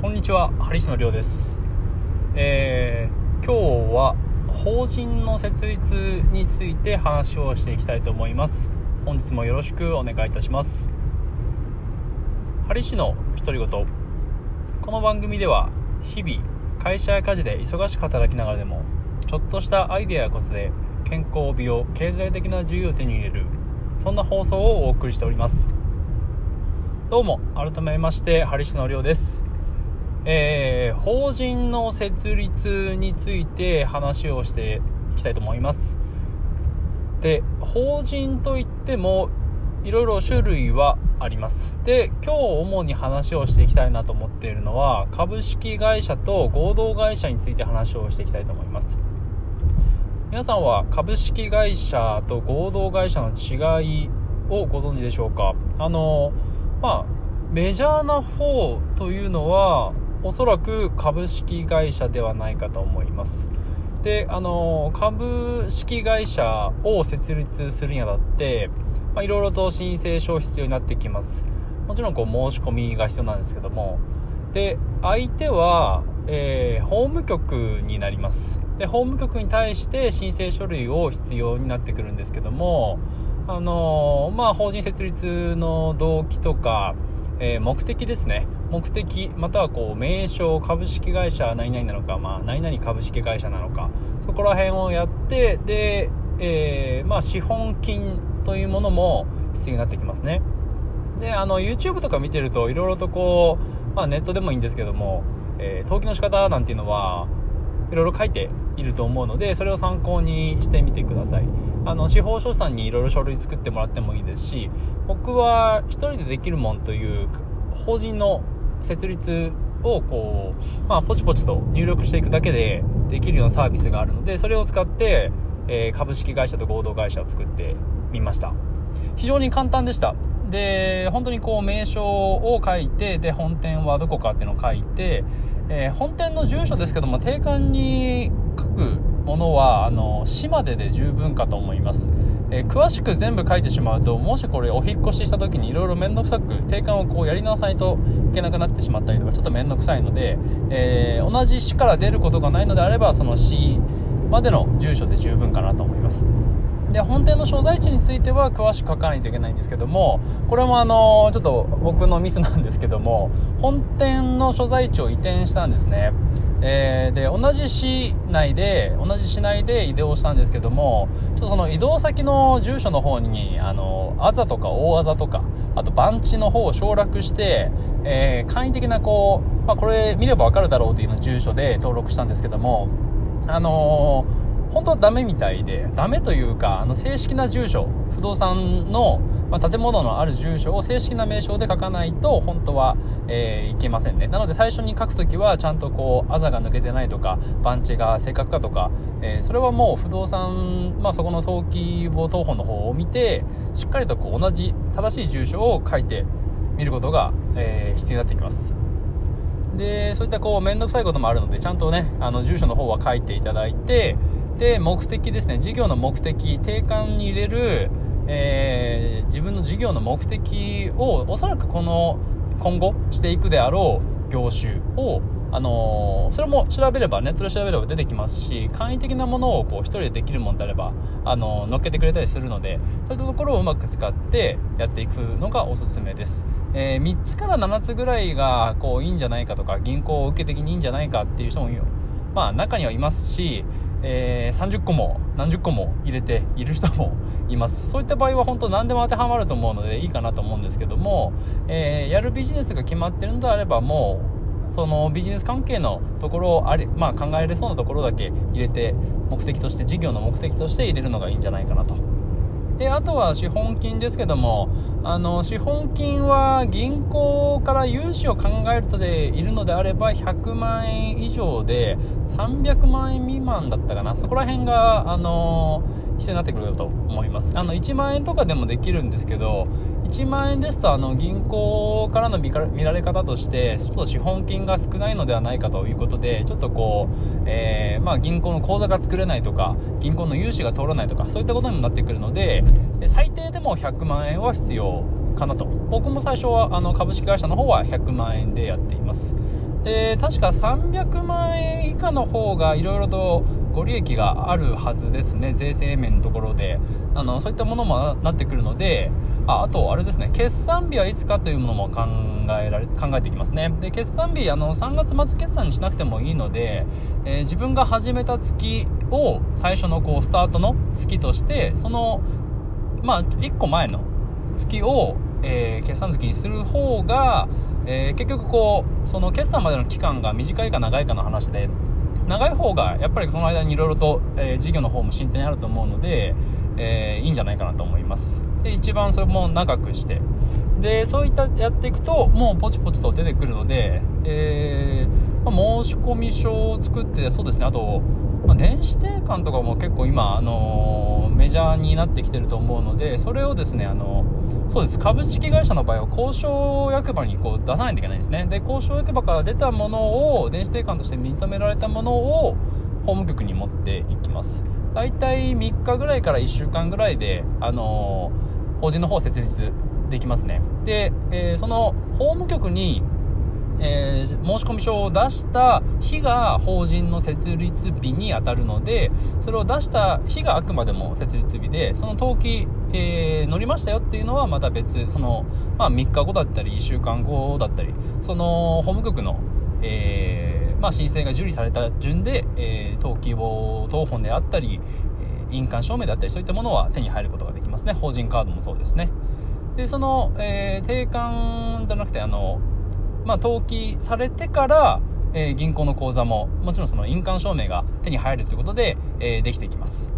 こんにちは、ハリスのりょうです。えー、今日は法人の設立について話をしていきたいと思います。本日もよろしくお願いいたします。ハリ氏の独り言。この番組では日々会社や家事で忙しく働きながらでもちょっとしたアイデアやコツで健康美容経済的な自由を手に入れるそんな放送をお送りしておりますどうも改めましてハリ氏のりょうですえー法人の設立について話をしていきたいと思います。で法人といってもいろいろ種類はあります。で今日主に話をしていきたいなと思っているのは株式会社と合同会社について話をしていきたいと思います。皆さんは株式会社と合同会社の違いをご存知でしょうか？あのまあメジャーな方というのはおそらく株式会社ではないかと思います。であの株式会社を設立するにあたってまあ、いろいろと申請書必要になってきます。もちろんこう申し込みが必要なんですけども。で相手は、えー、法務局になります。で法務局に対して申請書類を必要になってくるんですけどもあの、まあ法人設立の動機とか、えー、目的ですね。目的またはこう名称株式会社何々なのか、まあ、何々株式会社なのかそこら辺をやってで、えー、まあ資本金というものも必要になってきますね。であの YouTube とか見てるといろいろとこう、まあ、ネットでもいいんですけども、えー、登記の仕方なんていうのはいろいろ書いていると思うのでそれを参考にしてみてください。あの司法書士さんにいろいろ書類作ってもらってもいいですし僕は1人でできるもんという法人の設立をこう、まあ、ポチポチと入力していくだけでできるようなサービスがあるのでそれを使って、えー、株式会社と合同会社を作ってみました。非常に簡単でした。で本当にこう名称を書いてで本店はどこかっていうのを書いて、えー、本店の住所ですけども定款に書くものはあの市までで十分かと思います、えー、詳しく全部書いてしまうともしこれお引越しした時にいろいろ面倒くさく定款をこうやり直さないといけなくなってしまったりとかちょっと面倒くさいので、えー、同じ市から出ることがないのであればその市までの住所で十分かなと思います。で本店の所在地については詳しく書かないといけないんですけどもこれもあのちょっと僕のミスなんですけども本店の所在地を移転したんですね、えー、で同じ市内で同じ市内で移動したんですけどもちょっとその移動先の住所の方にあのあざとか大あざとかあと番地の方を省略して、えー、簡易的なこう、まあ、これ見ればわかるだろうというような住所で登録したんですけどもあのー本当はダメみたいで、ダメというか、あの、正式な住所、不動産の、まあ、建物のある住所を正式な名称で書かないと、本当は、えー、いけませんね。なので、最初に書くときは、ちゃんとこう、あざが抜けてないとか、番地が正確かとか、えー、それはもう不動産、まあ、そこの登記簿等本の方を見て、しっかりとこう、同じ、正しい住所を書いてみることが、えー、必要になってきます。で、そういったこう、面倒くさいこともあるので、ちゃんとね、あの、住所の方は書いていただいて、で目的ですね事業の目的定款に入れる、えー、自分の事業の目的をおそらくこの今後していくであろう業種をあの、それも調べればネットで調べれば出てきますし簡易的なものをこう1人でできるものであれば、あのー、乗っけてくれたりするのでそういったところをうまく使ってやっていくのがおすすめです、えー、3つから7つぐらいがこういいんじゃないかとか銀行を受け的にいいんじゃないかっていう人もまあ中にはいますしえー、30個も何十個も入れている人も います。そういった場合は本当何でも当てはまると思うのでいいかなと思うんですけども、えー、やるビジネスが決まってるのであればもうそのビジネス関係のところをあり、まあ、考えられそうなところだけ入れて目的として事業の目的として入れるのがいいんじゃないかなと。であとは資本金ですけどもあの資本金は銀行から融資を考えるとでいるのであれば100万円以上で300万円未満だったかな。そこら辺があの必要になってくると思います。あの1万円とかでもできるんですけど1万円ですとあの銀行からの見られ方としてちょっと資本金が少ないのではないかということでちょっとこう、えー、まあ、銀行の口座が作れないとか銀行の融資が通らないとかそういったことにもなってくるので最低でも100万円は必要かなと。僕も最初はあの株式会社の方は100万円でやっています。で確か300万円以下の方がいろいろとご利益があるはずですね。税制面のところで。あのそういったものもなってくるのでああとあれですね。決算日はいつかというものも考えられ考えていきますね。で決算日あの3月末決算にしなくてもいいので、えー、自分が始めた月を最初のこうスタートの月としてそのまあ1個前の月を、えー、決算月にする方が、えー、結局こうその決算までの期間が短いか長いかの話で長い方がやっぱりその間にいろいろと、えー、事業の方も進展あると思うので、えー、いいんじゃないかなと思います。で一番それも長くして。でそういったやっていくともうポチポチと出てくるので、えー、まあ、申込書を作ってそうですね。あと、まあ、電子定款とかも結構今、あのメジャーになってきてると思うのでそれをですねあのそうです。株式会社の場合は交渉役場にこう出さないといけないんですね。で交渉役場から出たものを電子定款として認められたものを法務局に持っていきます。大体3日ぐらいから1週間ぐらいで、あの法人の方設立できますね。で、えー、その法務局にえー、申込書を出した日が法人の設立日に当たるのでそれを出した日があくまでも設立日でその登記、えー、乗りましたよっていうのはまた別その、まあ、3日後だったり1週間後だったりその法務局の、えー、まあ、申請が受理された順で、え登記簿当本であったり、え印鑑証明であったりそういったものは手に入ることができますね。法人カードもそうですね。でその、え定款じゃなくてあのまあ、登記されてから、えー、銀行の口座ももちろんその印鑑証明が手に入るということで、えー、できてきます。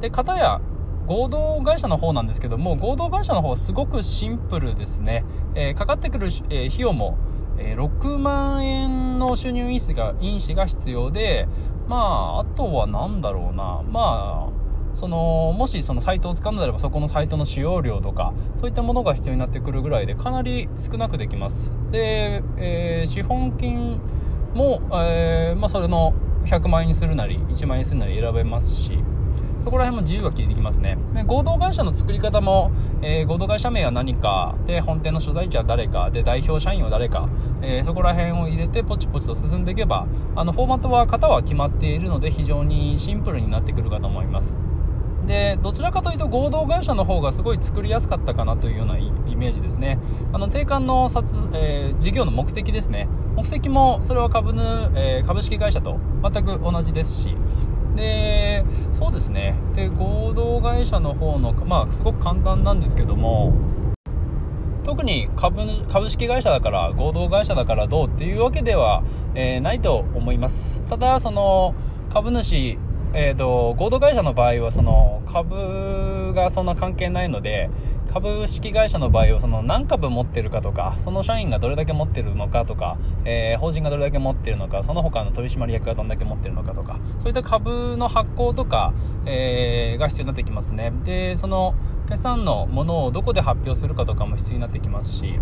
で片や合同会社の方なんですけども合同会社の方はすごくシンプルですね、えー、かかってくる、え費用も、え6万円の収入印紙が印紙が必要でまああとは何だろうな。まあそのもしそのサイトを使うのであればそこのサイトの使用料とかそういったものが必要になってくるぐらいでかなり少なくできます。で、えー、資本金も、えー、まあ、それの100万円にするなり1万円にするなり選べますしそこら辺も自由が利いてきますね。で合同会社の作り方も、えー、合同会社名は何かで本店の所在地は誰かで代表社員は誰か、えー、そこら辺を入れてポチポチと進んでいけばあのフォーマットは型は決まっているので非常にシンプルになってくるかと思います。でどちらかというと合同会社の方がすごい作りやすかったかなというようなイメージですね。あの定款の札、えー、事業の目的ですね。目的もそれは株、えー、株式会社と全く同じですし。でそうですね。で合同会社の方のまあすごく簡単なんですけども特に株株式会社だから合同会社だからどうっていうわけでは、えー、ないと思います。ただその株主えーと、合同会社の場合はその株がそんな関係ないので株式会社の場合はその何株持ってるかとかその社員がどれだけ持ってるのかとか、えー、法人がどれだけ持ってるのかその他の取締役がどんだけ持ってるのかとかそういった株の発行とか、えー、が必要になってきますね。でその決算のものをどこで発表するかとかも必要になってきますし、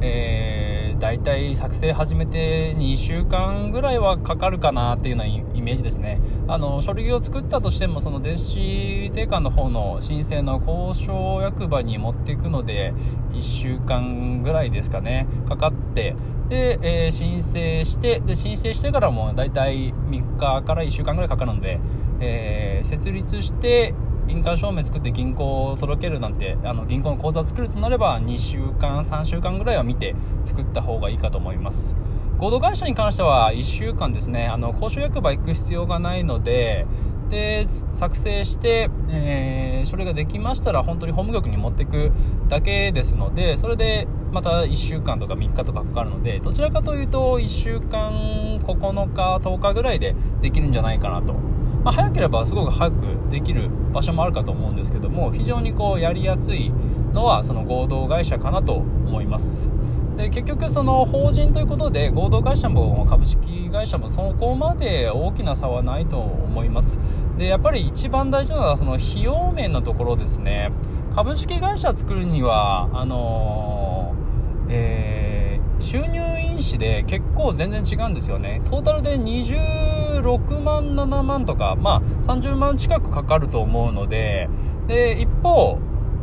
えー、大体作成始めて2週間ぐらいはかかるかなっていうようなイメージですね。あの書類を作ったとしてもその電子定款の方の申請の交渉役場に持っていくので1週間ぐらいですかね。かかってで、えー、申請してで申請してからも大体3日から1週間ぐらいかかるので、えー、設立して印鑑証明作って銀行を届けるなんてあの銀行の口座を作るとなれば2週間3週間ぐらいは見て作った方がいいかと思います。合同会社に関しては1週間ですね。あの交渉役場行く必要がないのでで作成して、えー、それができましたら本当に法務局に持っていくだけですのでそれでまた1週間とか3日とかかかるのでどちらかというと1週間9日10日ぐらいでできるんじゃないかなとまあ、早ければすごく早くできる場所もあるかと思うんですけども非常にこうやりやすいのはその合同会社かなと思います。で結局その法人ということで合同会社も株式会社もそこまで大きな差はないと思います。でやっぱり一番大事なのはその費用面のところですね。株式会社作るにはあのー、えー、収入印紙で結構全然違うんですよね。トータルで6万7万とかまあ30万近くかかると思うのでで一方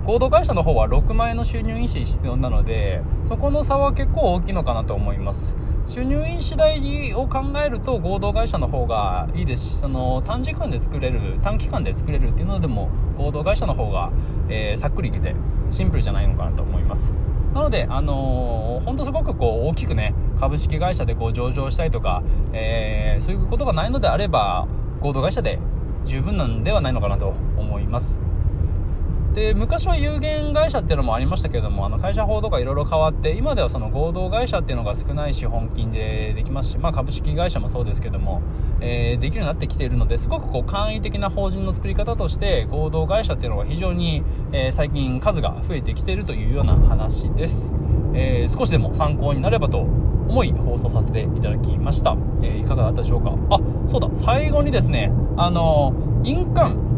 合同会社の方は6万円の収入印紙必要なのでそこの差は結構大きいのかなと思います。収入印紙代を考えると合同会社の方がいいですしその短時間で作れる短期間で作れるっていうのでも合同会社の方が、えー、さっくりいけてシンプルじゃないのかなと思います。なので、あのー、本当すごくこう大きくね株式会社でこう上場したりとか、えー、そういうことがないのであれば合同会社で十分なんではないのかなと思います。で昔は有限会社っていうのもありましたけどもあの会社法とかいろいろ変わって今ではその合同会社っていうのが少ない資本金でできますし、まあ、株式会社もそうですけども、えー、できるようになってきているのですごくこう簡易的な法人の作り方として合同会社っていうのが非常に、えー、最近数が増えてきているというような話です、えー、少しでも参考になればと思い放送させていただきました、えいかがだったでしょうか？あそうだ。最後にですねあの印鑑。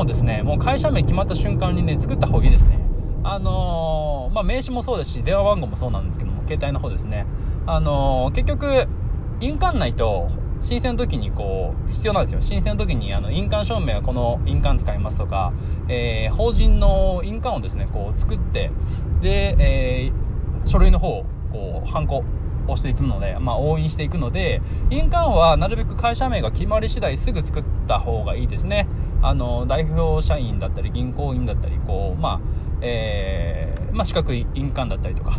をですね、もう会社名決まった瞬間にね、作った方がいいですね。あのー、まあ、名刺もそうですし、電話番号もそうなんですけども、携帯の方ですね。あのー、結局、印鑑ないと、申請の時にこう、必要なんですよ。申請の時に、あの、印鑑証明はこの印鑑使いますとか、えー、法人の印鑑をですね、こう作って、で、えー、書類の方を、こう、ハンコ押していくので、まあ、押印していくので、印鑑はなるべく会社名が決まり次第すぐ作った方がいいですね。あの、代表社員だったり、銀行員だったり、こう、まあ、えー、まあ、資格印鑑だったりとか、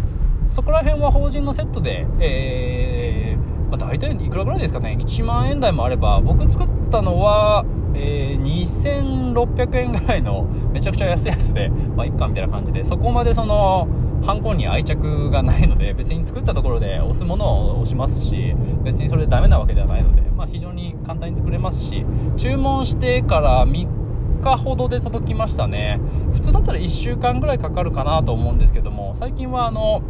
そこら辺は法人のセットで、えー、まあ、大体いくらぐらいですかね、1万円台もあれば、僕作ったのは、えー、2600円ぐらいのめちゃくちゃ安いやつで、まあ、いっかみたいな感じで、そこまでその、ハンコに愛着がないので、別に作ったところで押すものを押しますし、別にそれでダメなわけではないので、まあ、非常に簡単に作れますし、注文してから3日ほどで届きましたね。普通だったら1週間ぐらいかかるかなと思うんですけども、最近はあの、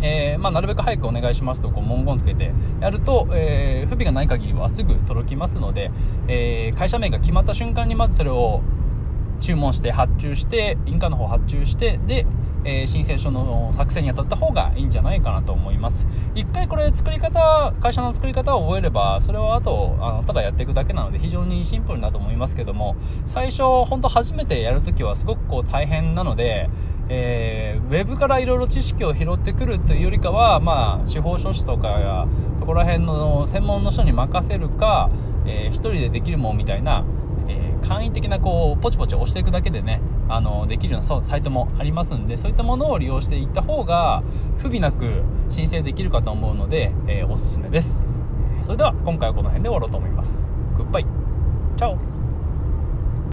えー、まあ、なるべく早くお願いしますとこう文言つけてやると、えー、不備がない限りはすぐ届きますので、えー、会社名が決まった瞬間にまずそれを注文して発注して印鑑の方発注してでえー、申請書の作成に当たった方がいいんじゃないかなと思います。一回これ作り方、会社の作り方を覚えれば、それはあと、あの、ただやっていくだけなので非常にシンプルだと思いますけども、最初、本当初めてやるときはすごくこう大変なので、えー、ウェブからいろいろ知識を拾ってくるというよりかは、まあ、司法書士とかや、そこら辺の専門の人に任せるか、えー、一人でできるもんみたいな、簡易的なこうポチポチ押していくだけでねあのできるようなサイトもありますんでそういったものを利用していった方が不備なく申請できるかと思うので、えー、おすすめです。それでは今回はこの辺で終わろうと思います。グッバイチャオ。